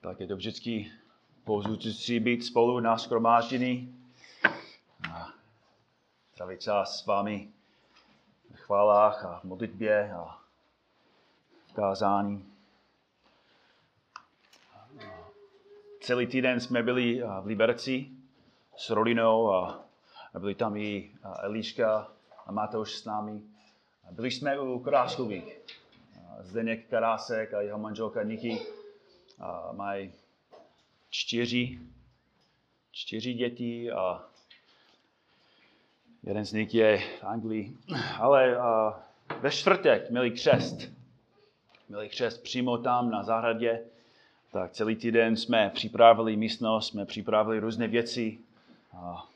tak je to vždycky povzbuzující být spolu na schromáždění. A Trávit čas s vámi v chválách a v modlitbě a v kázání. Celý týden jsme byli v Liberci s rodinou a byli tam i Eliška a Matouš s námi. Byli jsme u Kráskových. Zdeněk Karásek a jeho manželka Niky mají čtyři, čtyři děti a jeden z nich je v Anglii. Ale uh, ve čtvrtek měli křest. Měli křest přímo tam na zahradě. Tak celý týden jsme připravili místnost, jsme připravili různé věci, a,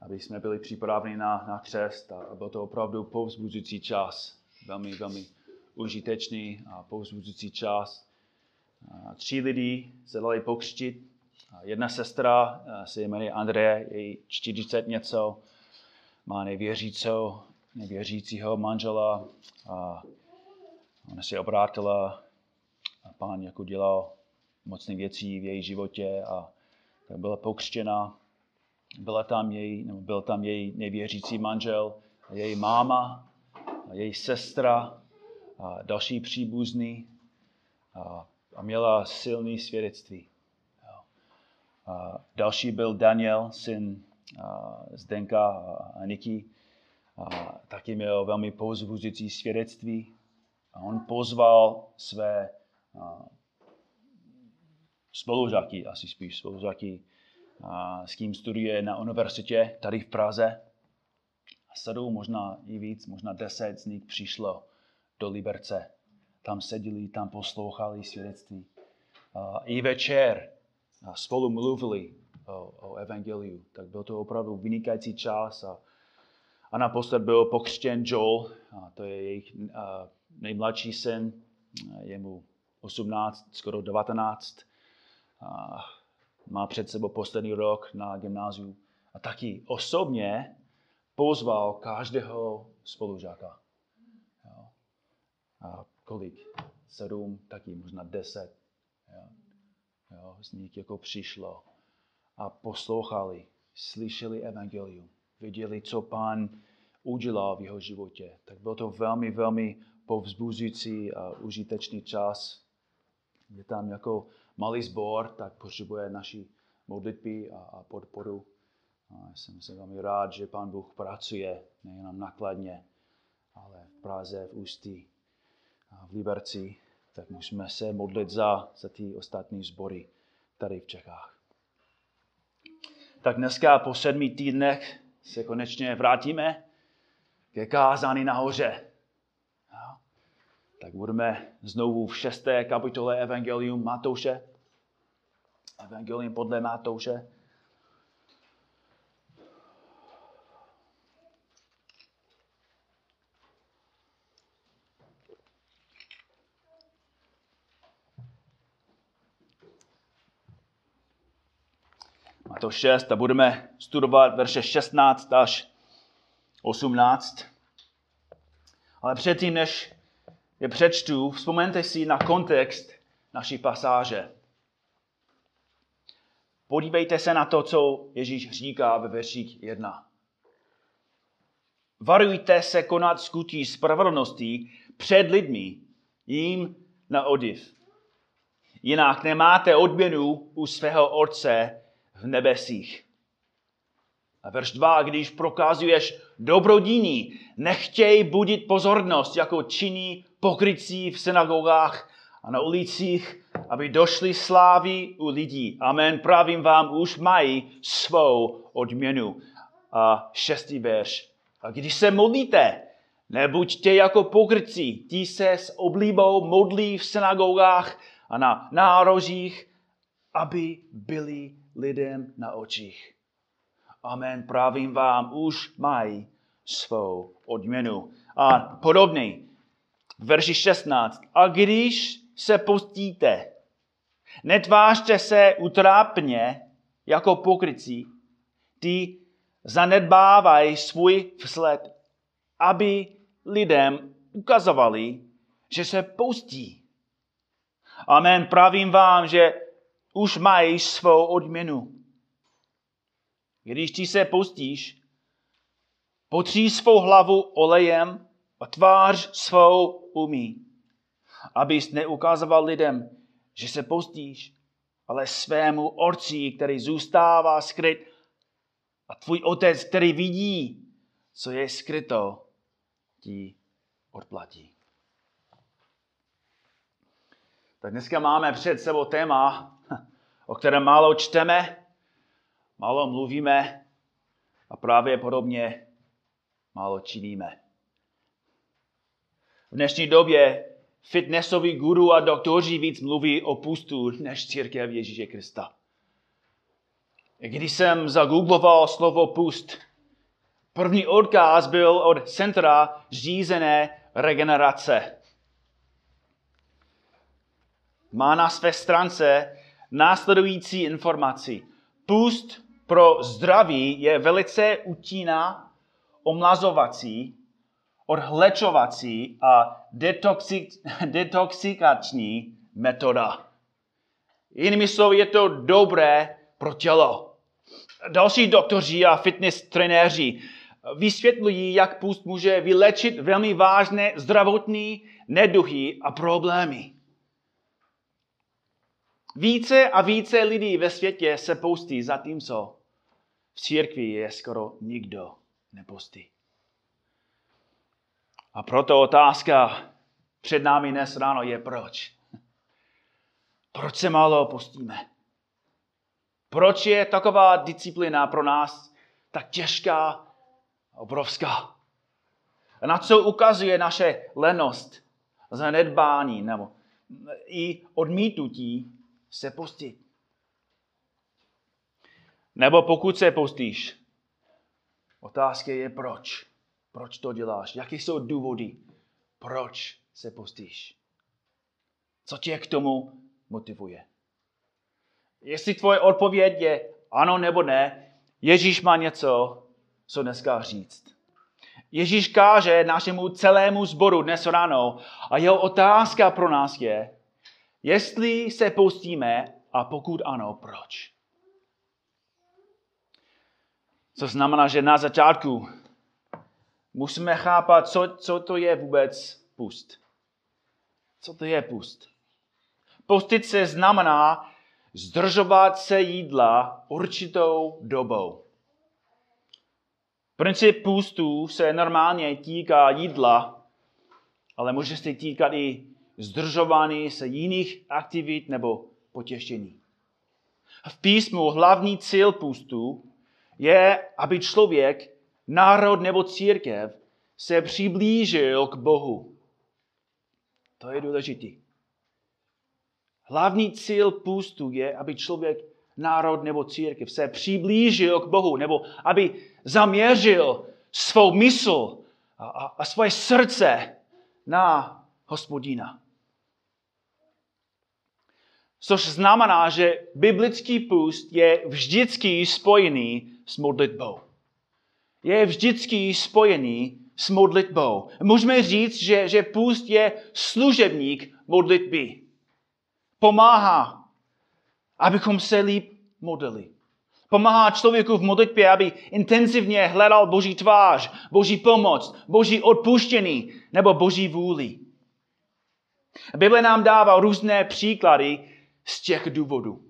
aby jsme byli připraveni na, na křest. A byl to opravdu povzbuzující čas. Velmi, velmi užitečný a povzbuzující čas. Tři lidi se dali pokřtit. Jedna sestra se jmenuje Andreje, její 40 něco, má nevěřícího, nevěřícího manžela a ona se obrátila a pán jako dělal mocné věcí v její životě a byla pokřtěna. Byla tam její, nebo byl tam její nevěřící manžel, její máma, její sestra a další příbuzný a, a měla silný svědectví. A další byl Daniel, syn Zdenka a Niky. A taky měl velmi povzbuzující svědectví. A on pozval své spolužáky, asi spíš spolužáky, s kým studuje na univerzitě tady v Praze. A sedm, možná i víc, možná deset z nich přišlo do Liberce. Tam seděli, tam poslouchali svědectví. I večer spolu mluvili o, o evangeliu. Tak byl to opravdu vynikající čas a, a naposled byl pokřtěn Joel, a to je jejich a, nejmladší syn, je mu 18, skoro 19. A má před sebou poslední rok na gymnáziu. A taky osobně pozval každého spolužáka. A kolik? Sedm, taky možná deset. Jo. Jo, z nich jako přišlo a poslouchali, slyšeli evangelium, viděli, co pán udělal v jeho životě. Tak byl to velmi, velmi povzbuzující a užitečný čas. Je tam jako malý sbor, tak potřebuje naši modlitby a, a podporu. A jsem se velmi rád, že pán Bůh pracuje nejenom nakladně, ale v Praze, v Ústí, v Liberci, tak musíme se modlit za, za ty ostatní sbory tady v Čechách. Tak dneska po sedmi týdnech se konečně vrátíme ke kázání nahoře. Tak budeme znovu v šesté kapitole Evangelium Matouše. Evangelium podle Matouše. To 6 a budeme studovat verše 16 až 18. Ale předtím, než je přečtu, vzpomeňte si na kontext naší pasáže. Podívejte se na to, co Ježíš říká ve verších 1. Varujte se konat skutí spravedlnosti před lidmi, jim na odiv. Jinak nemáte odměnu u svého Otce v nebesích. A verš 2, když prokazuješ dobrodíní, nechtěj budit pozornost, jako činí pokrycí v synagogách a na ulicích, aby došly slávy u lidí. Amen. Pravím vám, už mají svou odměnu. A šestý verš. A když se modlíte, nebuďte jako pokrycí, tí se s oblíbou modlí v synagogách a na nárožích, aby byli lidem na očích. Amen, pravím vám, už mají svou odměnu. A podobný, verši 16. A když se postíte, netvářte se utrápně jako pokrycí, ty zanedbávají svůj vzhled, aby lidem ukazovali, že se postí. Amen, pravím vám, že už mají svou odměnu. Když ti se postíš, potří svou hlavu olejem a tvář svou umí, abys neukazoval lidem, že se postíš, ale svému orci, který zůstává skryt a tvůj otec, který vidí, co je skryto, ti odplatí. Tak dneska máme před sebou téma, o kterém málo čteme, málo mluvíme a právě podobně málo činíme. V dnešní době fitnessoví guru a doktoři víc mluví o pustu než církev Ježíše Krista. Když jsem zagoogloval slovo pust, první odkaz byl od Centra řízené regenerace. Má na své stránce následující informaci. Pust pro zdraví je velice účinná, omlazovací, odhlečovací a detoxi- detoxikační metoda. Jinými slovy, je to dobré pro tělo. Další doktoři a fitness trenéři vysvětlují, jak půst může vylečit velmi vážné zdravotní neduchy a problémy. Více a více lidí ve světě se postí, zatímco v církvi je skoro nikdo nepostí. A proto otázka před námi dnes ráno je proč. Proč se málo postíme? Proč je taková disciplína pro nás tak těžká obrovská? A na co ukazuje naše lenost, zanedbání nebo i odmítnutí se postit? Nebo pokud se postíš, otázka je proč. Proč to děláš? Jaké jsou důvody? Proč se postíš? Co tě k tomu motivuje? Jestli tvoje odpověď je ano nebo ne, Ježíš má něco, co dneska říct. Ježíš káže našemu celému sboru dnes ráno a jeho otázka pro nás je, jestli se postíme a pokud ano, proč? Co znamená, že na začátku musíme chápat, co, co to je vůbec pust. Co to je pust? Postit se znamená zdržovat se jídla určitou dobou. Princip pustu se normálně týká jídla, ale může se týkat i zdržování se jiných aktivit nebo potěšení. V písmu hlavní cíl pustu je, aby člověk národ nebo církev se přiblížil k Bohu. To je důležité. Hlavní cíl půstu je, aby člověk, národ nebo církev se přiblížil k Bohu, nebo aby zaměřil svou mysl a, a, a svoje srdce na hospodina. Což znamená, že biblický půst je vždycky spojený s modlitbou je vždycky spojený s modlitbou. Můžeme říct, že, že půst je služebník modlitby. Pomáhá, abychom se líp modlili. Pomáhá člověku v modlitbě, aby intenzivně hledal Boží tvář, Boží pomoc, Boží odpuštění nebo Boží vůli. Bible nám dává různé příklady z těch důvodů.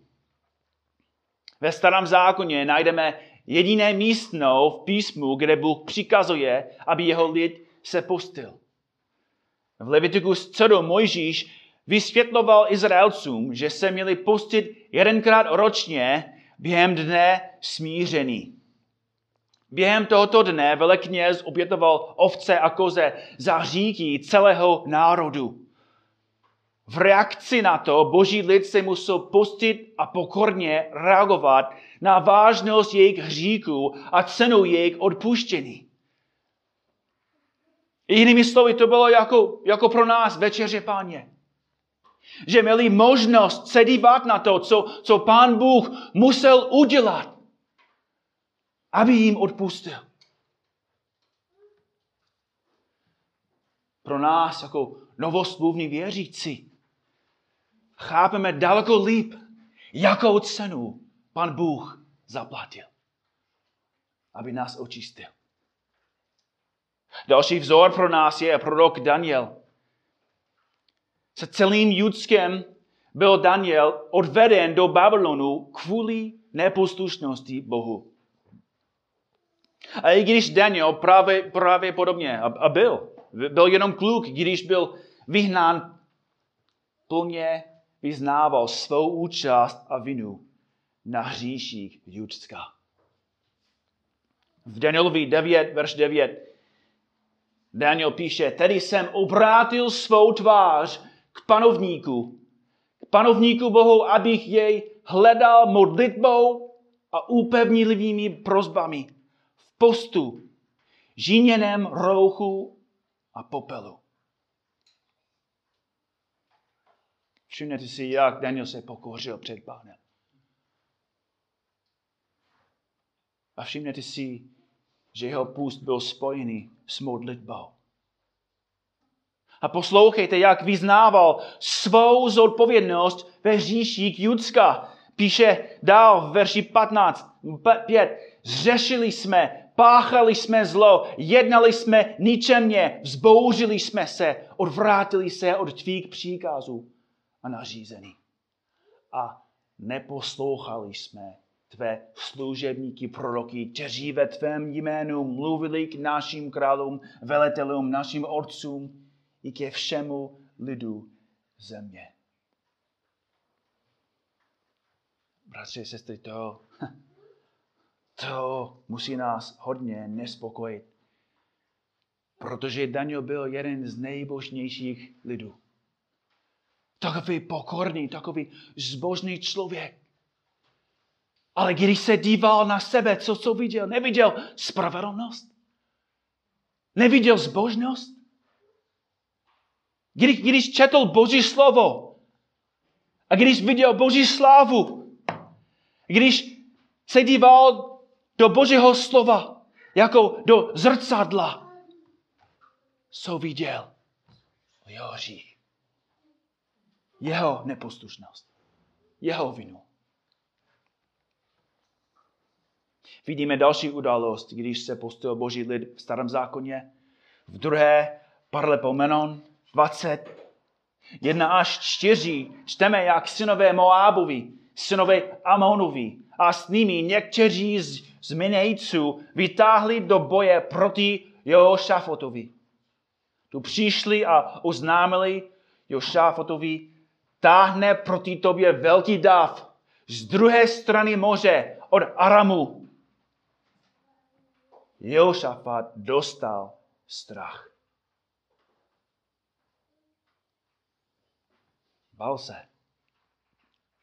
Ve starém zákoně najdeme jediné místno v písmu, kde Bůh přikazuje, aby jeho lid se postil. V Levitikus 7 Mojžíš vysvětloval Izraelcům, že se měli postit jedenkrát ročně během dne smíření. Během tohoto dne velekněz obětoval ovce a koze za říky celého národu. V reakci na to boží lid se musel pustit a pokorně reagovat na vážnost jejich hříků a cenu jejich odpuštění. Jinými slovy, to bylo jako, jako pro nás večeře páně. Že měli možnost se dívat na to, co, co pán Bůh musel udělat, aby jim odpustil. Pro nás jako novosmluvní věřící chápeme daleko líp, jakou cenu pan Bůh zaplatil, aby nás očistil. Další vzor pro nás je prorok Daniel. Se celým Judskem byl Daniel odveden do Babylonu kvůli neposlušnosti Bohu. A i když Daniel právě, právě podobně a byl, byl jenom kluk, když byl vyhnán, plně vyznával svou účast a vinu na hříších Judska. V Danielovi 9, verš 9, Daniel píše, tedy jsem obrátil svou tvář k panovníku, k panovníku Bohu, abych jej hledal modlitbou a upevnilivými prozbami v postu, žíněném rouchu a popelu. Všimněte si, jak Daniel se pokořil před pánem. A všimněte si, že jeho půst byl spojený s modlitbou. A poslouchejte, jak vyznával svou zodpovědnost ve hříších Judska. Píše dál v verši 15, 5. Zřešili jsme, páchali jsme zlo, jednali jsme ničemně, vzbouřili jsme se, odvrátili se od tvých příkazů a nařízení. A neposlouchali jsme tvé služebníky proroky, kteří ve tvém jménu mluvili k našim králům, velitelům, našim otcům i ke všemu lidu země. Bratři, sestry, to, to musí nás hodně nespokojit. Protože Daniel byl jeden z nejbožnějších lidů. Takový pokorný, takový zbožný člověk. Ale když se díval na sebe, co, co viděl? Neviděl spravedlnost? Neviděl zbožnost? Když, když četl Boží slovo a když viděl Boží slávu, když se díval do Božího slova jako do zrcadla, co viděl? Jeho hřích. Jeho neposlušnost. Jeho vinu. Vidíme další událost, když se postil boží lid v starém zákoně. V druhé Parlepomenon 20. Jedna až čtyři čteme, jak synové Moábovi, synové Amonovi a s nimi někteří z, z Minejců vytáhli do boje proti Jošafotovi. Tu přišli a oznámili Jošafotovi, táhne proti tobě velký dáv z druhé strany moře od Aramu Jehošafat dostal strach. Bál se.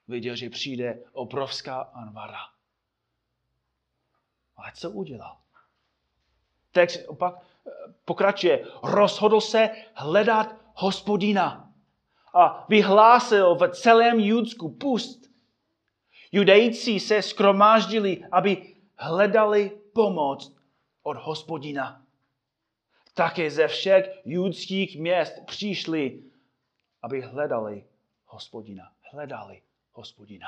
Viděl, že přijde obrovská anvara. Ale co udělal? Text opak pokračuje. Rozhodl se hledat hospodina a vyhlásil v celém Judsku pust. Judejci se skromáždili, aby hledali pomoc od hospodina. Také ze všech judských měst přišli, aby hledali hospodina. Hledali hospodina.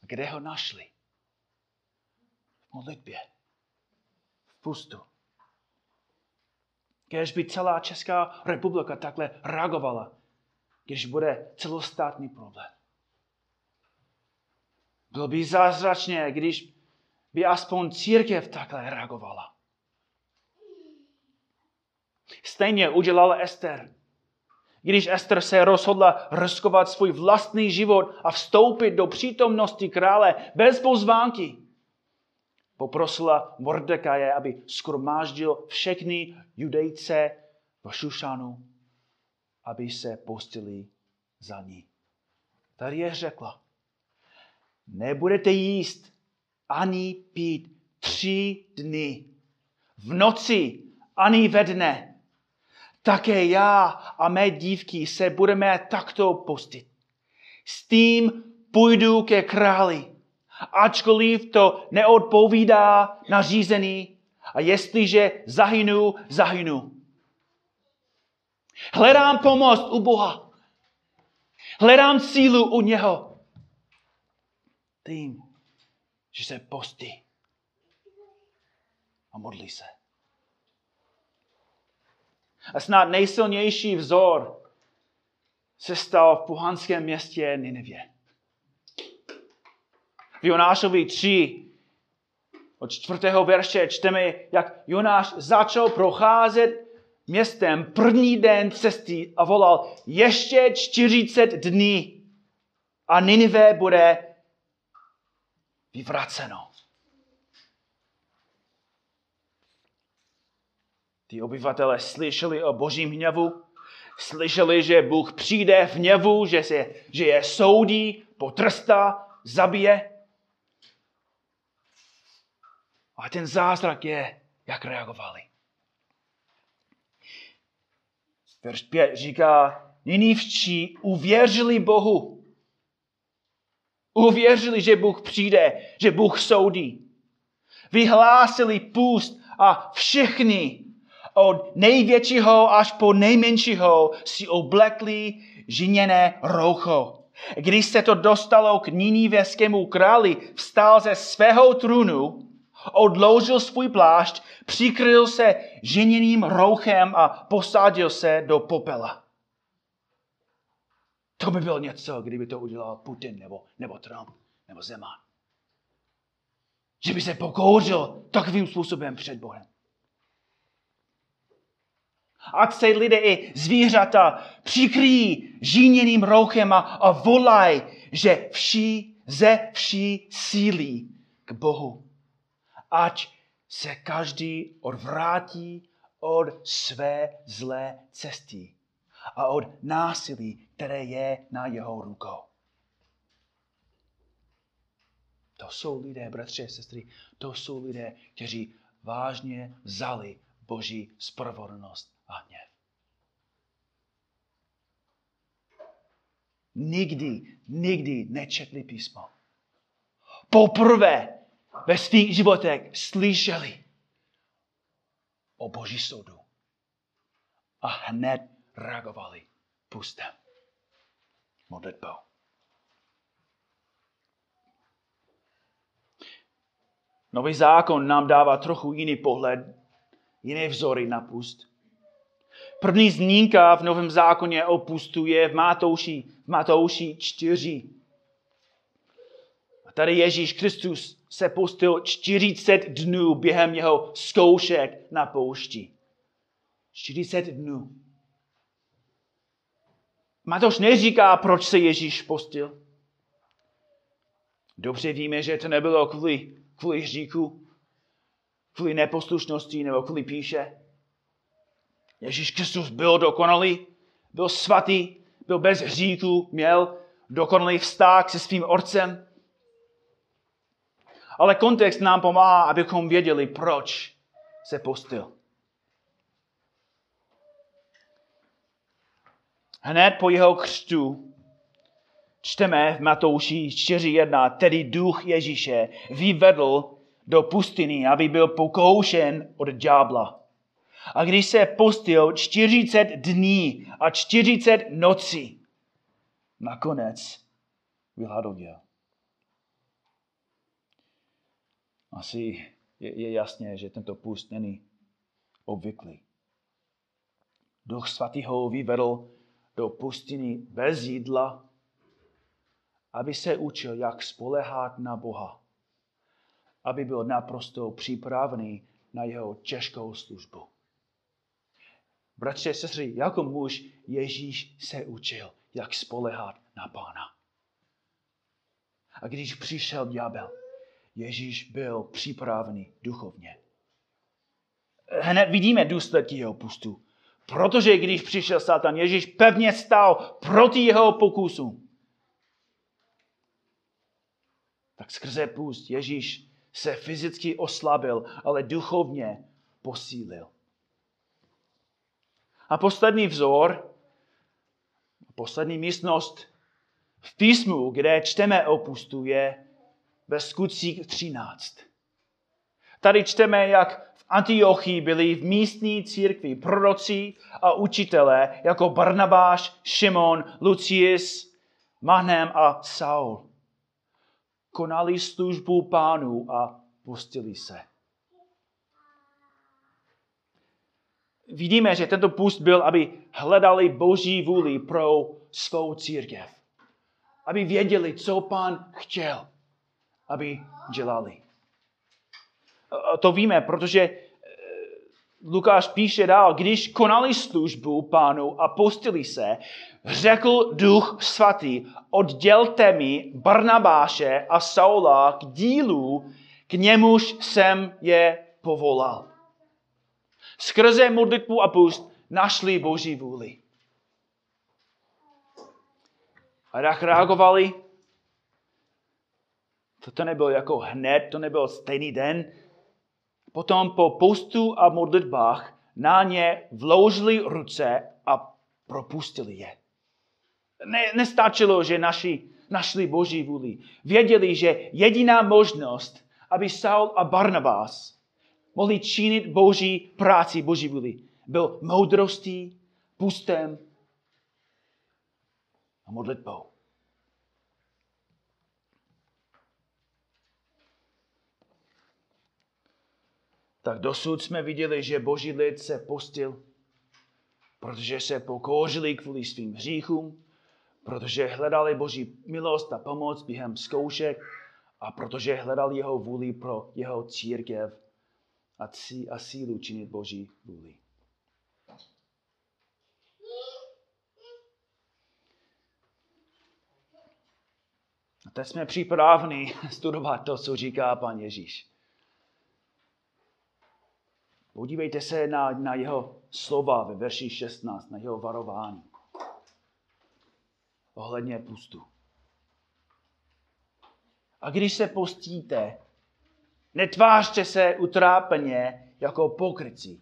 Kde ho našli? V modlitbě. V pustu. Když by celá Česká republika takhle reagovala, když bude celostátní problém. Bylo by zázračné, když by aspoň církev takhle reagovala. Stejně udělala Ester. Když Ester se rozhodla riskovat svůj vlastní život a vstoupit do přítomnosti krále bez pozvánky, poprosila Mordekaje, aby skromáždil všechny judejce v Šušanu, aby se postili za ní. Tady je řekla, nebudete jíst ani pít tři dny. V noci ani ve dne. Také já a mé dívky se budeme takto postit. S tím půjdu ke králi, ačkoliv to neodpovídá nařízení a jestliže zahynu, zahynu. Hledám pomoc u Boha. Hledám sílu u něho. Tím, že se postí a modlí se. A snad nejsilnější vzor se stal v pohanském městě Ninevě. V Jonášovi 3 od čtvrtého verše čteme, jak Jonáš začal procházet městem první den cesty a volal ještě 40 dní a Ninive bude vyvraceno. Ty obyvatele slyšeli o božím hněvu, slyšeli, že Bůh přijde v hněvu, že, se, že je soudí, potrstá, zabije. A ten zázrak je, jak reagovali. Verš 5 říká, Ninivčí uvěřili Bohu. Uvěřili, že Bůh přijde, že Bůh soudí. Vyhlásili půst a všichni od největšího až po nejmenšího si oblekli žiněné roucho. Když se to dostalo k nínivěskému králi, vstal ze svého trůnu, odložil svůj plášť, přikryl se ženěným rouchem a posadil se do popela. To by bylo něco, kdyby to udělal Putin nebo, nebo Trump nebo Zeman. Že by se pokouřil takovým způsobem před Bohem. Ať se lidé i zvířata přikryjí žíněným rouchem a, a volaj, že vší ze vší sílí k Bohu. Ať se každý odvrátí od své zlé cesty a od násilí, které je na jeho rukou. To jsou lidé, bratři a sestry, to jsou lidé, kteří vážně vzali Boží spravodlnost a hněv. Nikdy, nikdy nečetli písmo. Poprvé ve svých životech slyšeli o Boží soudu a hned reagovali pustem modlitbou. Nový zákon nám dává trochu jiný pohled, jiné vzory na pust. První zmínka v Novém zákoně o pustu je v Matouši, v Matouši 4. Tady Ježíš Kristus se pustil 40 dnů během jeho zkoušek na poušti. 40 dnů. Matouš neříká, proč se Ježíš postil. Dobře víme, že to nebylo kvůli, kvůli hříku, kvůli neposlušnosti nebo kvůli píše. Ježíš Kristus byl dokonalý, byl svatý, byl bez hříku, měl dokonalý vztah se svým otcem. Ale kontext nám pomáhá, abychom věděli, proč se postil. Hned po jeho křtu čteme v Matouši 4.1, tedy duch Ježíše vyvedl do pustiny, aby byl pokoušen od ďábla. A když se postil 40 dní a 40 nocí, nakonec vyhladověl. Asi je, je jasné, že tento pust není obvyklý. Duch svatý ho vyvedl do pustiny bez jídla, aby se učil, jak spolehat na Boha. Aby byl naprosto připravený na jeho těžkou službu. Bratře a sestry, jako muž Ježíš se učil, jak spolehat na Pána. A když přišel ďábel, Ježíš byl připravený duchovně. Hned vidíme důsledky jeho pustu. Protože když přišel Satan, Ježíš pevně stál proti jeho pokusům. Tak skrze půst Ježíš se fyzicky oslabil, ale duchovně posílil. A poslední vzor, poslední místnost v písmu, kde čteme o pustu, je ve skutcích 13. Tady čteme, jak v Antiochii byli v místní církvi proroci a učitelé jako Barnabáš, Šimon, Lucius, Mahnem a Saul konali službu pánu a pustili se. Vidíme, že tento pust byl, aby hledali boží vůli pro svou církev. Aby věděli, co pán chtěl, aby dělali. To víme, protože eh, Lukáš píše dál, když konali službu pánu a postili se, řekl duch svatý, oddělte mi Barnabáše a Saula k dílu, k němuž jsem je povolal. Skrze modlitbu a pust našli Boží vůli. A jak reagovali? To nebylo jako hned, to nebyl stejný den. Potom po postu a modlitbách na ně vložili ruce a propustili je. Ne, nestačilo, že naši, našli Boží vůli. Věděli, že jediná možnost, aby Saul a Barnabas mohli činit Boží práci, Boží vůli, byl moudrostí, pustem a modlitbou. Tak dosud jsme viděli, že boží lid se postil, protože se pokořili kvůli svým hříchům, protože hledali boží milost a pomoc během zkoušek a protože hledali jeho vůli pro jeho církev a, cí, a sílu činit boží vůli. A teď jsme připraveni studovat to, co říká pan Ježíš. Podívejte se na, na jeho slova ve verši 16, na jeho varování. Ohledně pustu. A když se postíte, netvářte se utrápeně jako pokryci.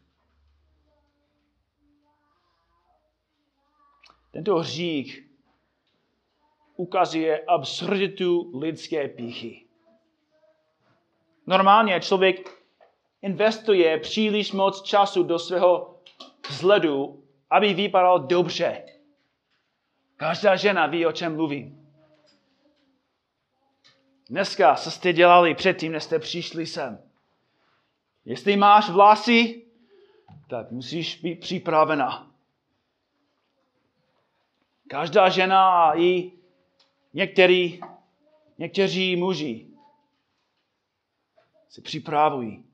Tento hřích ukazuje absurditu lidské píchy. Normálně člověk investuje příliš moc času do svého vzhledu, aby vypadal dobře. Každá žena ví, o čem mluvím. Dneska, co jste dělali předtím, než jste přišli sem? Jestli máš vlasy, tak musíš být připravena. Každá žena i některý, někteří muži se připravují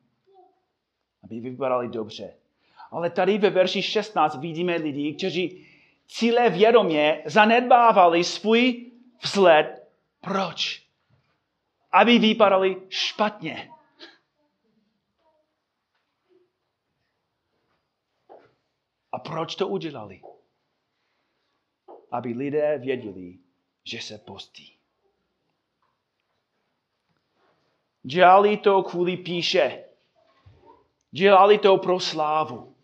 aby vypadali dobře. Ale tady ve verši 16 vidíme lidi, kteří cíle vědomě zanedbávali svůj vzhled. Proč? Aby vypadali špatně. A proč to udělali? Aby lidé věděli, že se postí. Dělali to kvůli píše, Dělali to pro slávu.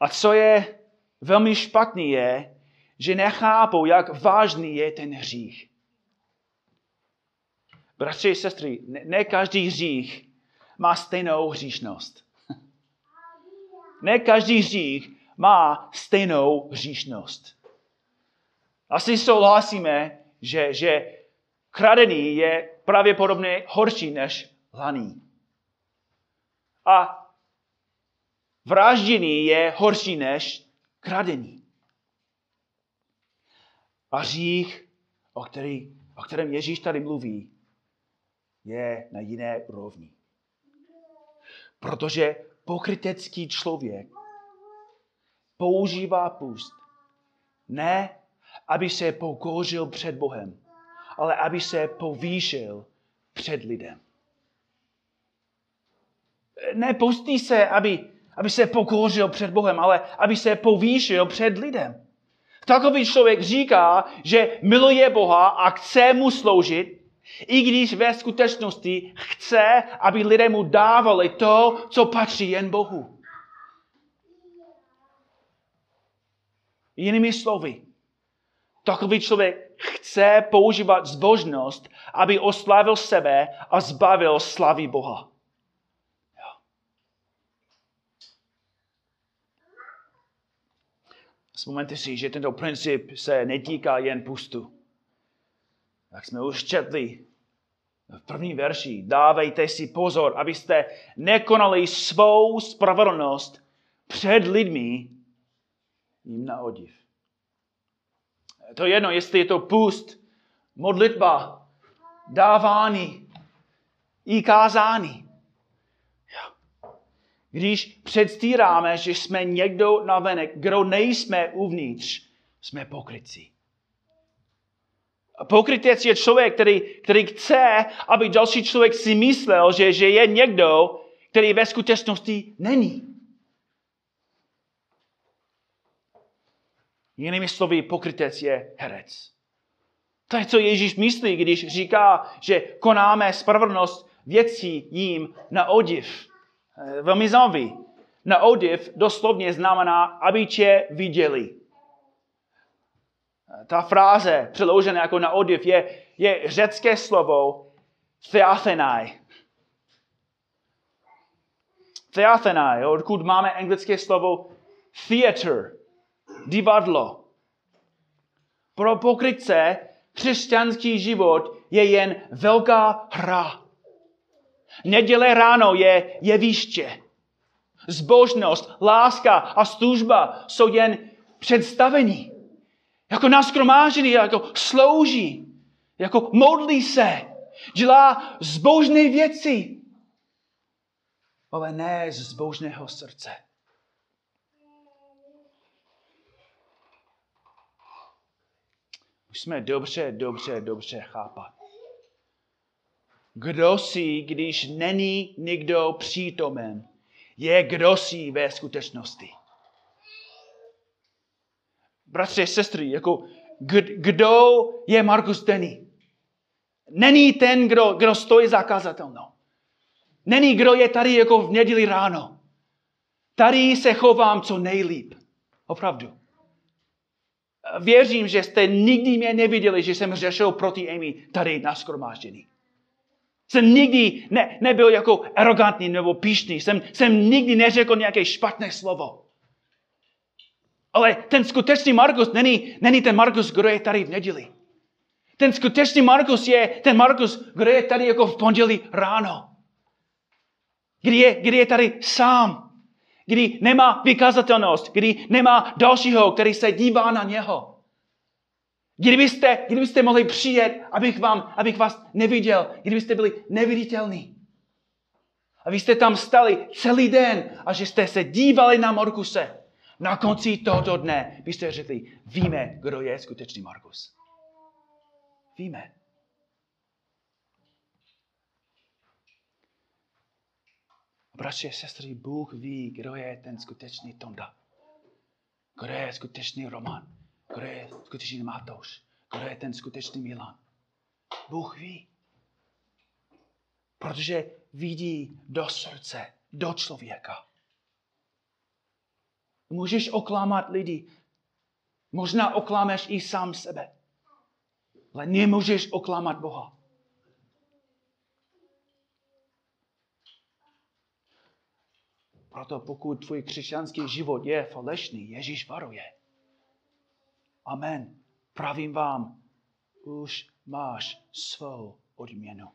A co je velmi špatný je, že nechápou, jak vážný je ten hřích. Bratři a sestry, ne, ne každý hřích má stejnou hříšnost. Ne každý hřích má stejnou hříšnost. Asi souhlasíme, že, že kradený je pravděpodobně horší než laný. A vražděný je horší než kradený. A hřích, o, který, o kterém Ježíš tady mluví, je na jiné rovni. Protože pokrytecký člověk používá pust ne, aby se pokořil před Bohem, ale aby se povýšil před lidem. Nepustí se, aby, aby se pokořil před Bohem, ale aby se povýšil před lidem. Takový člověk říká, že miluje Boha a chce mu sloužit, i když ve skutečnosti chce, aby lidé mu dávali to, co patří jen Bohu. Jinými slovy, Takový člověk chce používat zbožnost, aby oslavil sebe a zbavil slavy Boha. Vzpomeňte si, že tento princip se netýká jen pustu. Jak jsme už četli v první verši, dávejte si pozor, abyste nekonali svou spravedlnost před lidmi jim na odiv. To je jedno, jestli je to pust, modlitba, dávání i kázání. Když předstíráme, že jsme někdo navenek, kdo nejsme uvnitř, jsme pokrytci. Pokrytec je člověk, který, který chce, aby další člověk si myslel, že, že je někdo, který ve skutečnosti není. Jinými slovy, pokrytec je herec. To je, co Ježíš myslí, když říká, že konáme spravedlnost věcí jim na odiv. Eh, velmi zajímavý. Na odiv doslovně znamená, aby tě viděli. Ta fráze přeložená jako na odiv je, je řecké slovo theathenai. Theathenai, odkud máme anglické slovo theater, divadlo. Pro pokrytce křesťanský život je jen velká hra. Neděle ráno je jeviště. Zbožnost, láska a služba jsou jen představení. Jako naskromážený, jako slouží, jako modlí se, dělá zbožné věci, ale ne z zbožného srdce. Musíme dobře, dobře, dobře chápat. Kdo jsi, když není nikdo přítomen, je kdo jsi ve skutečnosti. Bratři, sestry, jako kdo je Markus Denny? Není ten, kdo, kdo stojí zakazatelnou. Není, kdo je tady jako v neděli ráno. Tady se chovám co nejlíp. Opravdu. Věřím, že jste nikdy mě neviděli, že jsem řešil proti Amy tady na skromáždění. Jsem nikdy ne, nebyl jako arrogantní nebo píšný. Jsem, jsem nikdy neřekl nějaké špatné slovo. Ale ten skutečný Markus není, není ten Markus, kdo je tady v neděli. Ten skutečný Markus je ten Markus, kdo je tady jako v pondělí ráno. Kdy je, kdy je tady sám. Kdy nemá vykazatelnost. Kdy nemá dalšího, který se dívá na něho. Kdybyste, kdybyste mohli přijet, abych, vám, abych vás neviděl, kdybyste byli neviditelní. A vy jste tam stali celý den a že jste se dívali na Markuse. Na konci tohoto dne byste řekli, víme, kdo je skutečný Markus. Víme. Bratři a sestry, Bůh ví, kdo je ten skutečný Tonda. Kdo je skutečný Roman. Kdo je skutečný Matouš? Kdo je ten skutečný Milan? Bůh ví. Protože vidí do srdce, do člověka. Můžeš oklamat lidi. Možná oklámeš i sám sebe. Ale nemůžeš oklamat Boha. Proto pokud tvůj křesťanský život je falešný, Ježíš varuje. Amen. Pravím vám, už máš svou odměnu.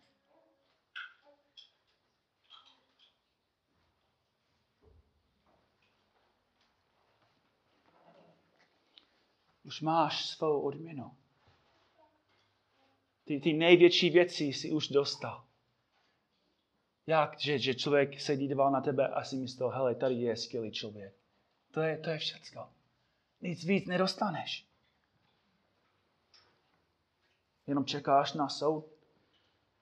Už máš svou odměnu. Ty, ty největší věci si už dostal. Jak, že, že člověk se díval na tebe a si myslel, hele, tady je skvělý člověk. To je, to je všecko. Nic víc nedostaneš. Jenom čekáš na soud.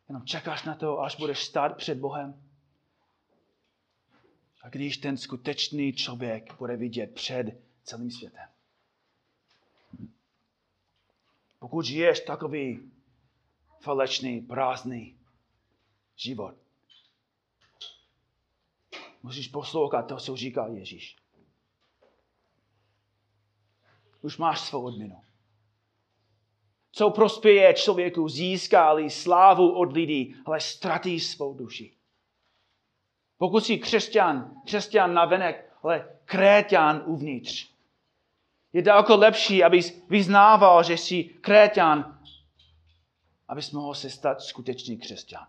Jenom čekáš na to, až budeš stát před Bohem. A když ten skutečný člověk bude vidět před celým světem. Pokud žiješ takový falešný, prázdný život, musíš poslouchat to, co říká Ježíš. Už máš svou odměnu co prospěje člověku, získá slávu od lidí, ale ztratí svou duši. Pokud jsi křesťan, křesťan na venek, ale kréťan uvnitř. je daleko lepší, abys vyznával, že jsi kréťan, abys mohl se stát skutečný křesťan.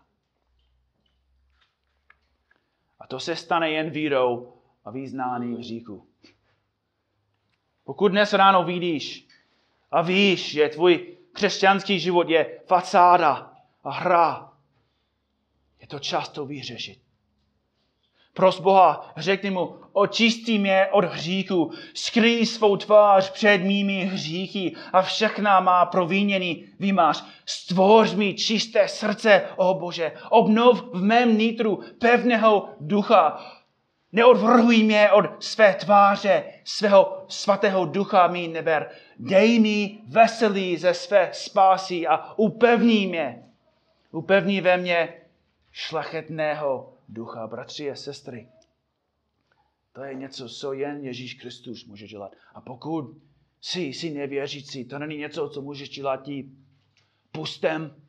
A to se stane jen vírou a význání v říku. Pokud dnes ráno vidíš a víš, že tvůj křesťanský život je facáda a hra, je to čas to vyřešit. Pros Boha, řekni mu, očistí mě od hříchu, skrý svou tvář před mými hříchy a všechna má provínění vymáš. Stvoř mi čisté srdce, o Bože, obnov v mém nitru pevného ducha. Neodvrhuj mě od své tváře, svého svatého ducha mi neber. Dej mi veselí ze své spásy a upevní mě. Upevní ve mně šlachetného ducha, bratři a sestry. To je něco, co jen Ježíš Kristus může dělat. A pokud jsi, jsi nevěřící, to není něco, co můžeš dělat tím pustem,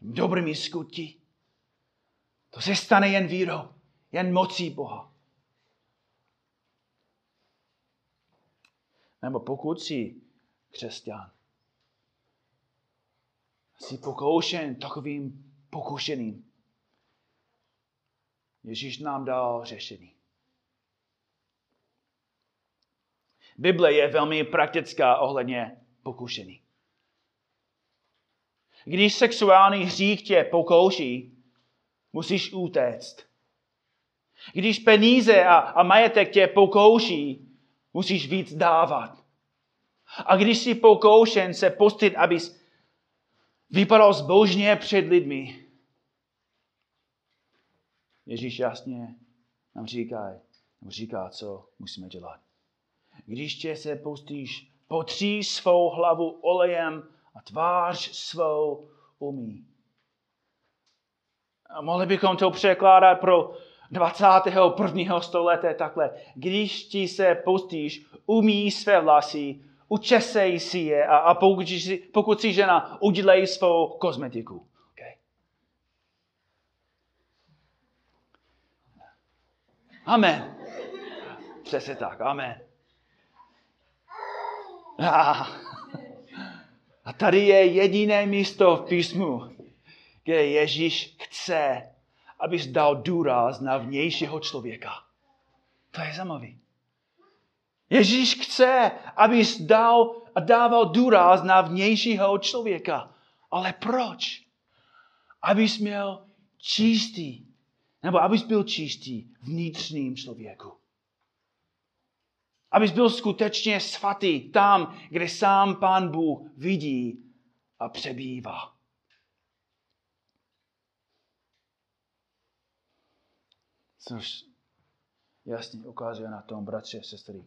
dobrými skutky. To se stane jen vírou, jen mocí Boha. Nebo pokud jsi křesťan, jsi pokoušen takovým pokušeným, Ježíš nám dal řešení. Bible je velmi praktická ohledně pokušení. Když sexuální hřích tě pokouší, musíš utéct. Když peníze a, a majetek tě pokouší, musíš víc dávat. A když jsi pokoušen se pustit, abys vypadal zbožně před lidmi, Ježíš jasně nám říká, nám říká, co musíme dělat. Když tě se pustíš, potří svou hlavu olejem a tvář svou umí. A mohli bychom to překládat pro 21. století takhle. Když ti se pustíš, umí své vlasy, učesej si je a, a pokud, si, pokud si žena, udělej svou kozmetiku. Amen. Přesně tak, amen. A tady je jediné místo v písmu, kde Ježíš chce, abys dal důraz na vnějšího člověka. To je zajímavý. Ježíš chce, abys dal a dával důraz na vnějšího člověka. Ale proč? Abys měl čistý nebo abys byl čistý vnitřním člověku. Abys byl skutečně svatý tam, kde sám Pán Bůh vidí a přebývá. Což jasně ukazuje na tom, bratři a sestry,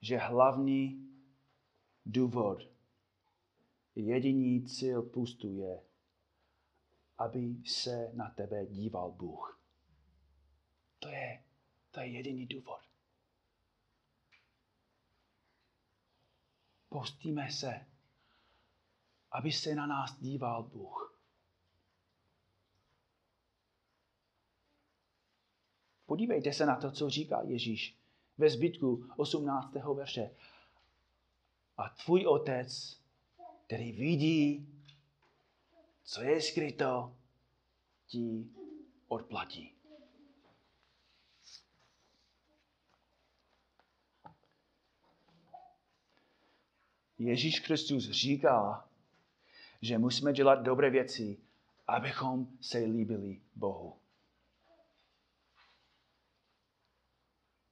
že hlavní důvod, jediný cíl pustu je aby se na tebe díval Bůh. To je, to je jediný důvod. Postíme se, aby se na nás díval Bůh. Podívejte se na to, co říká Ježíš ve zbytku 18. verše. A tvůj otec, který vidí co je skryto, ti odplatí. Ježíš Kristus říká, že musíme dělat dobré věci, abychom se líbili Bohu.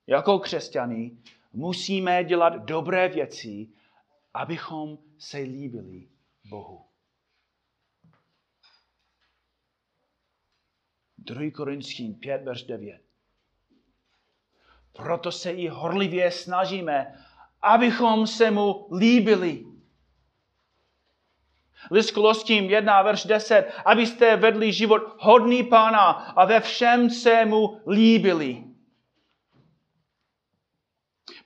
Jako křesťany musíme dělat dobré věci, abychom se líbili Bohu. 2. Korinským 5, verš 9. Proto se i horlivě snažíme, abychom se mu líbili. List Koloským 1, verš 10. Abyste vedli život hodný pána a ve všem se mu líbili.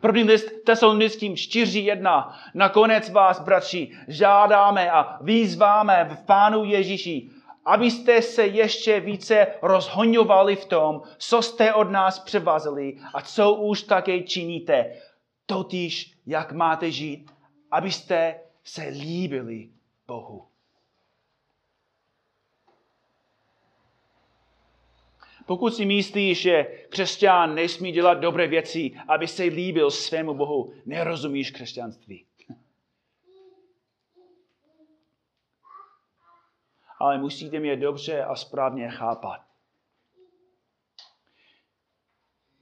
První list tesalonickým 4.1. Nakonec vás, bratři, žádáme a výzváme v Pánu Ježíši, abyste se ještě více rozhoňovali v tom, co jste od nás převazili a co už také činíte. totiž jak máte žít, abyste se líbili Bohu. Pokud si myslíš, že křesťan nesmí dělat dobré věci, aby se líbil svému Bohu, nerozumíš křesťanství. Ale musíte mě dobře a správně chápat.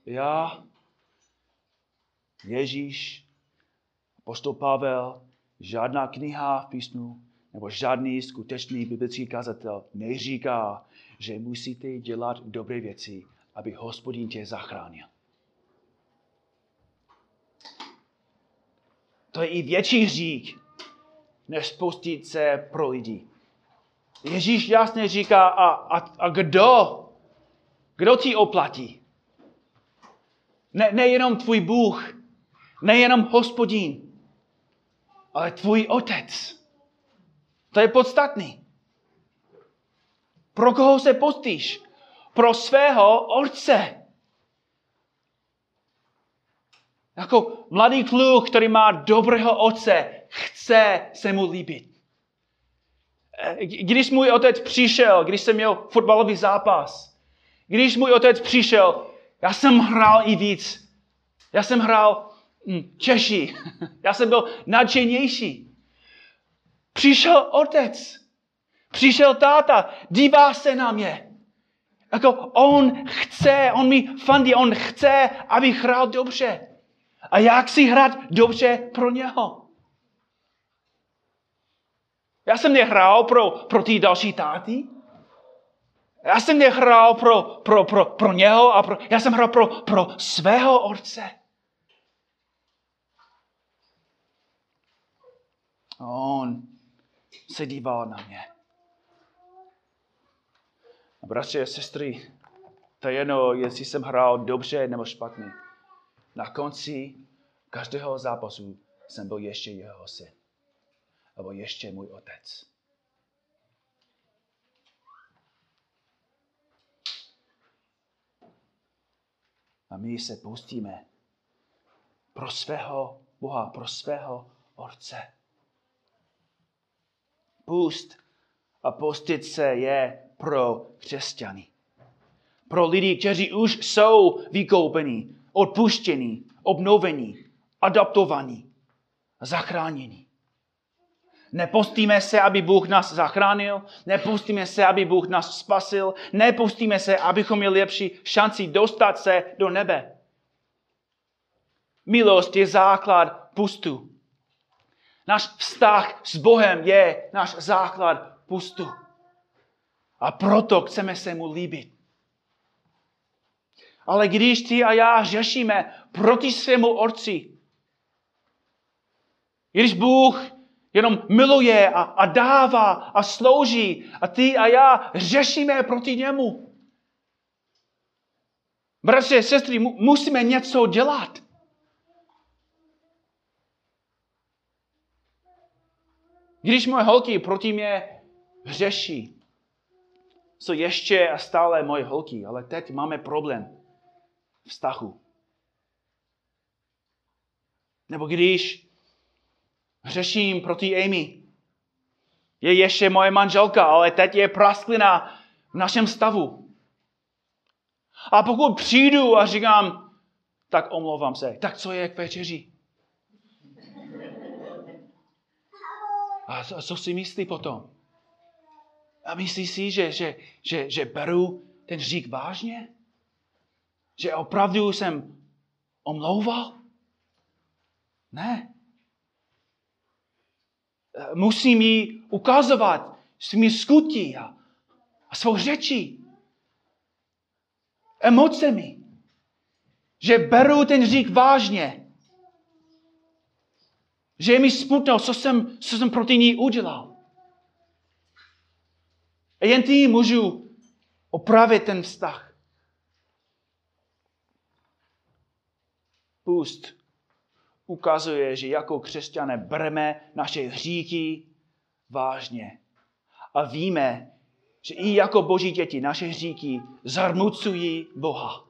Já, Ježíš, apostol Pavel, žádná kniha v písmu nebo žádný skutečný biblický kazatel neříká, že musíte dělat dobré věci, aby hospodin tě zachránil. To je i větší hřích, než spustit se pro lidi. Ježíš jasně říká, a, a, a kdo? Kdo ti oplatí? Ne, nejenom tvůj Bůh, nejenom hospodin, ale tvůj otec. To je podstatný. Pro koho se postíš? Pro svého otce. Jako mladý kluk, který má dobrého otce, chce se mu líbit. Eh, když můj otec přišel, když jsem měl fotbalový zápas, když můj otec přišel, já jsem hrál i víc. Já jsem hrál hm, Češi. Já jsem byl nadšenější. Přišel otec. Přišel táta, dívá se na mě. Jako on chce, on mi fandí, on chce, abych hrál dobře. A jak si hrát dobře pro něho? Já jsem nehrál pro, pro ty další táty. Já jsem nehrál pro, pro, pro, pro něho, a pro, já jsem hrál pro, pro svého otce. A on se díval na mě. A bratři a sestry, to je jedno, jestli jsem hrál dobře nebo špatně. Na konci každého zápasu jsem byl ještě jeho syn. Nebo ještě můj otec. A my se pustíme pro svého Boha, pro svého Otce. Pust a postit se je pro křesťany. Pro lidi, kteří už jsou vykoupeni, odpuštěni, obnoveni, adaptovaní, zachráněni. Nepustíme se, aby Bůh nás zachránil, nepustíme se, aby Bůh nás spasil, nepustíme se, abychom měli lepší šanci dostat se do nebe. Milost je základ pustu. Náš vztah s Bohem je náš základ pustu. A proto chceme se mu líbit. Ale když ty a já řešíme proti svému orci, když Bůh jenom miluje a, a dává a slouží a ty a já řešíme proti němu. Bratři a sestry, musíme něco dělat. Když moje holky proti mě řeší, jsou ještě a stále moje holky, ale teď máme problém vztahu. Nebo když Hřeším proti Amy. Je ještě moje manželka, ale teď je prasklina v našem stavu. A pokud přijdu a říkám, tak omlouvám se, tak co je k večeři? A co si myslí potom? A myslí si, že, že, že, že beru ten řík vážně? Že opravdu jsem omlouval? Ne musím jí ukazovat svými skutí a, a svou řečí, emocemi, že beru ten řík vážně, že je mi smutno, co jsem, co jsem proti ní udělal. A jen ty můžu opravit ten vztah. Pust ukazuje, že jako křesťané bereme naše hříky vážně. A víme, že i jako boží děti naše hříky zarmucují Boha.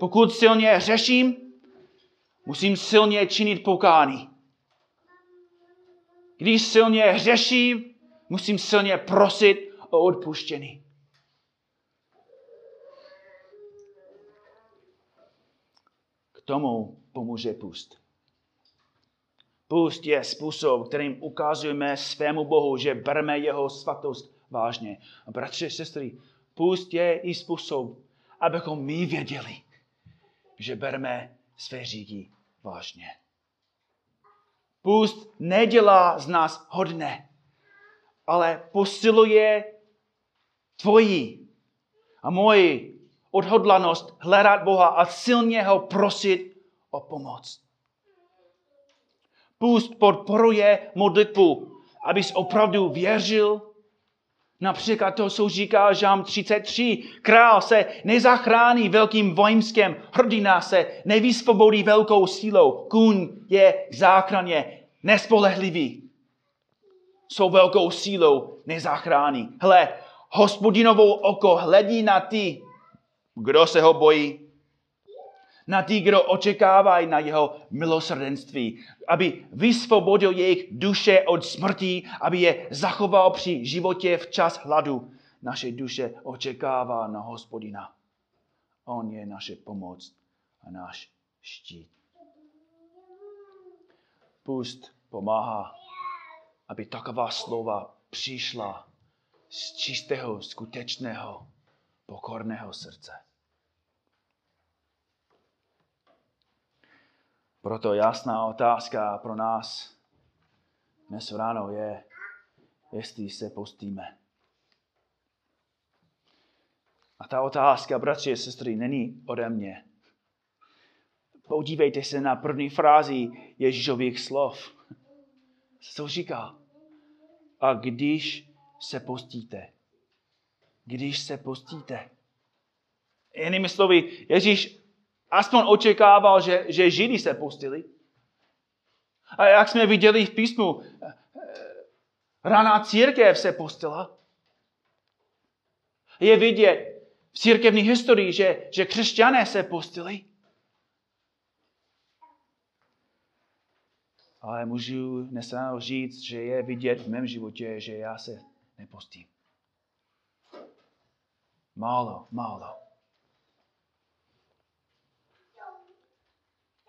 Pokud silně řeším, musím silně činit pokání. Když silně řeším, musím silně prosit o odpuštění. Tomu pomůže pust. Pust je způsob, kterým ukazujeme svému Bohu, že bereme jeho svatost vážně. A bratři sestry, pust je i způsob, abychom my věděli, že bereme své říky vážně. Pust nedělá z nás hodné, ale posiluje tvoji a moji odhodlanost hledat Boha a silně ho prosit o pomoc. Pust podporuje modlitbu, abys opravdu věřil. Například to, co říká Žám 33. Král se nezachrání velkým vojenském, hrdina se nevysvobodí velkou sílou. Kůň je k záchraně nespolehlivý. Svou velkou sílou nezachrání. Hle, hospodinovou oko hledí na ty, kdo se ho bojí na ty, kdo očekávají na jeho milosrdenství, aby vysvobodil jejich duše od smrti, aby je zachoval při životě v čas hladu. Naše duše očekává na hospodina. On je naše pomoc a náš štít. Pust pomáhá, aby taková slova přišla z čistého, skutečného, pokorného srdce. Proto jasná otázka pro nás dnes ráno je, jestli se postíme. A ta otázka, bratři a sestry, není ode mě. Podívejte se na první frázi Ježíšových slov. Co říká? A když se postíte. Když se postíte. Jinými slovy, Ježíš aspoň očekával, že, že Židy se pustili. A jak jsme viděli v písmu, raná církev se pustila. Je vidět v církevní historii, že, že křesťané se pustili. Ale můžu dnes říct, že je vidět v mém životě, že já se nepustím. Málo, málo.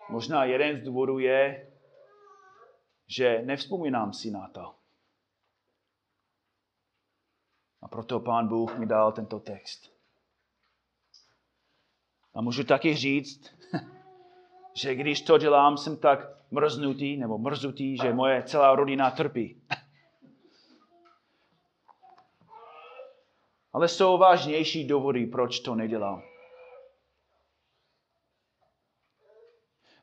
Možná jeden z důvodů je, že nevzpomínám si na to. A proto pán Bůh mi dal tento text. A můžu taky říct, že když to dělám, jsem tak mrznutý nebo mrzutý, že moje celá rodina trpí. Ale jsou vážnější důvody, proč to nedělám.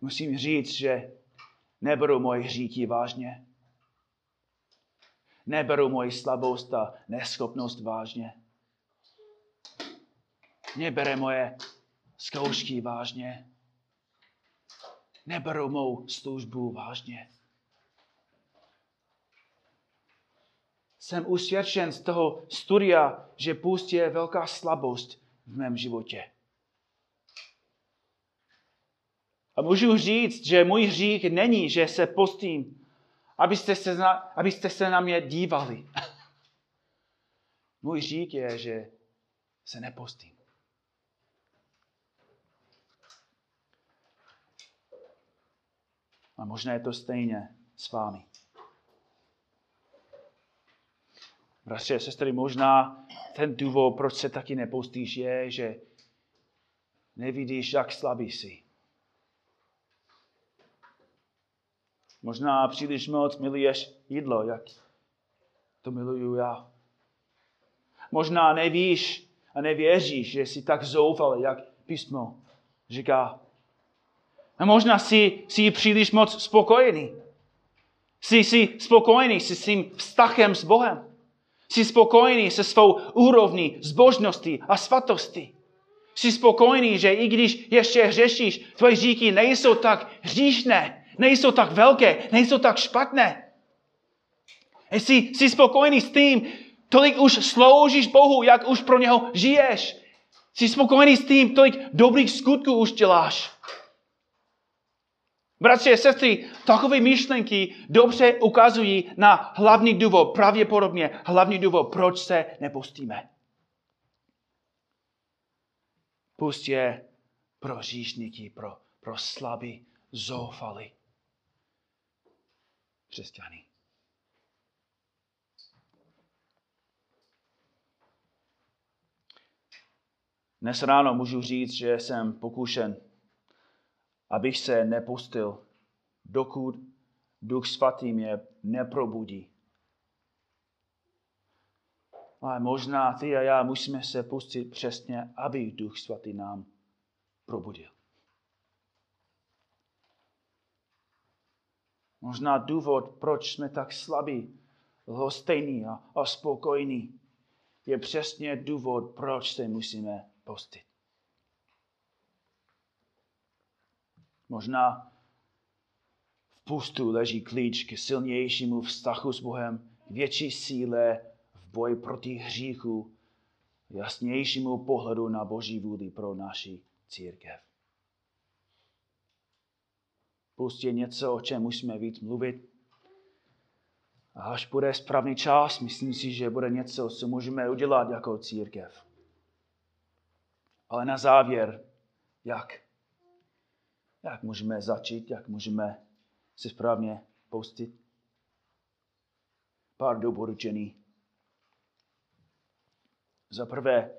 Musím říct, že neberu moje hříky vážně. Neberu moji slabost a neschopnost vážně. Nebere moje zkoušky vážně. Neberu mou službu vážně. Jsem usvědčen z toho studia, že půst je velká slabost v mém životě. A můžu říct, že můj hřích není, že se postím, abyste se na, abyste se na mě dívali. můj hřích je, že se nepostím. A možná je to stejně s vámi. Bratři a sestry, možná ten důvod, proč se taky nepustíš, je, že nevidíš, jak slabý jsi. Možná příliš moc miluješ jídlo, jak to miluju já. Možná nevíš a nevěříš, že jsi tak zoufal, jak písmo říká. A možná jsi, jsi příliš moc spokojený. Jsi, jsi spokojený se svým vztahem s Bohem. Jsi spokojený se svou úrovní zbožnosti a svatosti. Jsi spokojený, že i když ještě hřešíš, tvoje říky nejsou tak hříšné, nejsou tak velké, nejsou tak špatné. Jsi, jsi spokojený s tím, tolik už sloužíš Bohu, jak už pro něho žiješ. Jsi spokojený s tím, tolik dobrých skutků už děláš. Bratři a sestry, takové myšlenky dobře ukazují na hlavní důvod, pravděpodobně hlavní důvod, proč se nepustíme. Pust je pro říšníky, pro, pro slabý, zoufalý křesťany. Dnes ráno můžu říct, že jsem pokušen, abych se nepustil, dokud Duch Svatý mě neprobudí. Ale možná ty a já musíme se pustit přesně, aby Duch Svatý nám probudil. Možná důvod, proč jsme tak slabí, lhostejní a, a spokojní, je přesně důvod, proč se musíme postit. Možná v pustu leží klíč k silnějšímu vztahu s Bohem, větší síle v boji proti hříchu, jasnějšímu pohledu na Boží vůli pro naši církev. Pust je něco, o čem musíme víc mluvit. A až bude správný čas, myslím si, že bude něco, co můžeme udělat jako církev. Ale na závěr, jak? Jak můžeme začít, jak můžeme se správně postit? Pár doporučení. Za prvé,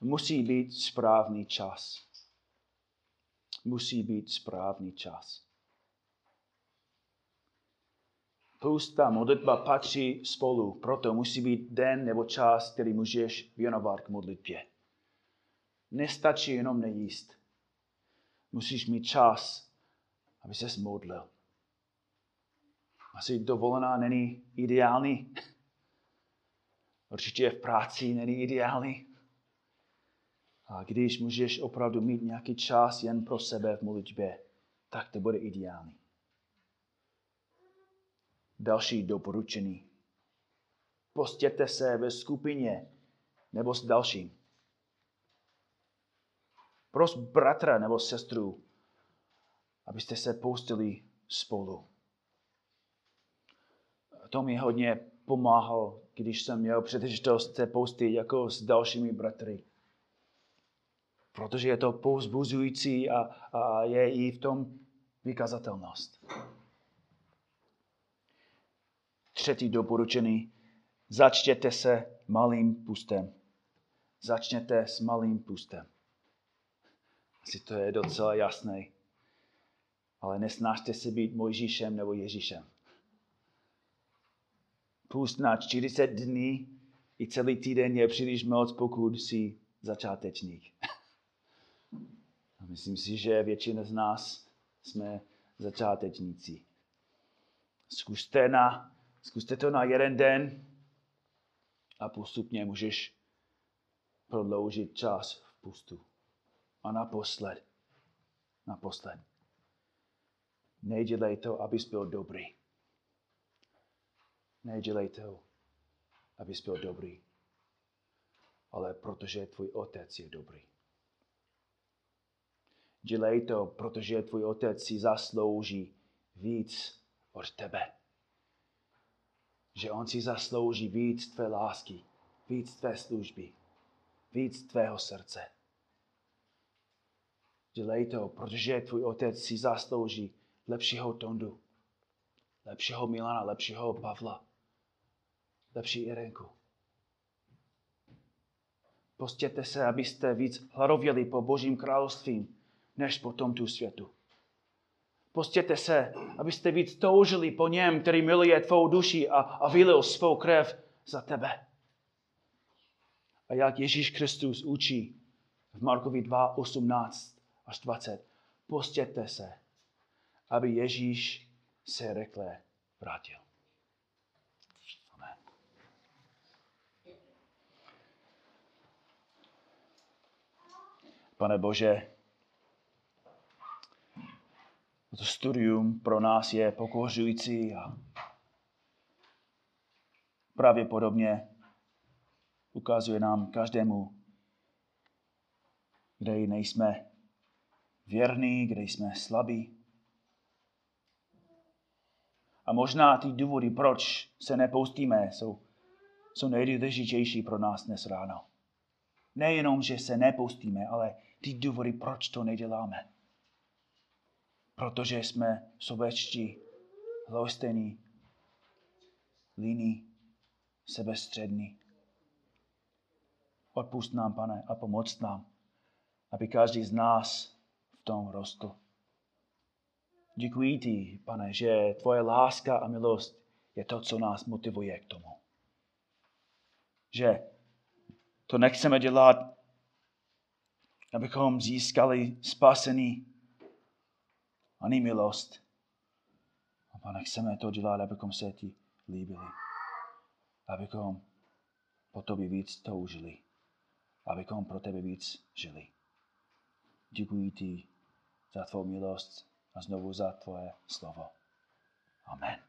musí být správný čas. Musí být správný čas. A modlitba patří spolu, proto musí být den nebo čas, který můžeš věnovat k modlitbě. Nestačí jenom nejíst. Musíš mít čas, aby se modlil. Asi dovolená není ideální. Určitě v práci není ideální. A když můžeš opravdu mít nějaký čas jen pro sebe v modlitbě, tak to bude ideální. Další doporučení. Postěte se ve skupině nebo s dalším. Pros bratra nebo sestru, abyste se postili spolu. To mi hodně pomáhal, když jsem měl příležitost se postit jako s dalšími bratry. Protože je to pouzbuzující a, a je i v tom vykazatelnost. Třetí doporučení. Začněte se malým pustem. Začněte s malým pustem. Asi to je docela jasné. Ale nesnažte se být Mojžíšem nebo Ježíšem. Pust na 40 dní i celý týden je příliš moc, pokud jsi začátečník. Myslím si, že většina z nás jsme začátečníci. Zkuste, na, zkuste to na jeden den a postupně můžeš prodloužit čas v pustu. A naposled, naposled, nedělej to, abys byl dobrý. Nedělej to, abys byl dobrý, ale protože tvůj otec je dobrý. Dělej to, protože tvůj otec si zaslouží víc od tebe. Že on si zaslouží víc tvé lásky, víc tvé služby, víc tvého srdce. Dělej to, protože tvůj otec si zaslouží lepšího Tondu, lepšího Milana, lepšího Pavla, lepší Irenku. Postěte se, abyste víc hladověli po Božím království, než po tomto světu. Postěte se, abyste víc toužili po něm, který miluje tvou duši a, a vylil svou krev za tebe. A jak Ježíš Kristus učí v Markovi 2, 18 až 20. Postěte se, aby Ježíš se rekle vrátil. Pane Bože, to studium pro nás je pokořující a pravděpodobně ukazuje nám každému kde nejsme věrní, kde jsme slabí. A možná ty důvody, proč se nepustíme, jsou, jsou nejdůležitější pro nás dnes ráno. Nejenom, že se nepustíme, ale ty důvody, proč to neděláme. Protože jsme sobečtí, hloustení, líní, sebestřední. Odpust nám, pane, a pomoc nám, aby každý z nás v tom rostl. Děkuji ti, pane, že tvoje láska a milost je to, co nás motivuje k tomu. Že to nechceme dělat, abychom získali spasení ani milost. A pane, chceme to dělat, abychom se ti líbili. Abychom po tobě víc toužili. Abychom pro tebe víc žili. Děkuji ti za tvou milost a znovu za tvoje slovo. Amen.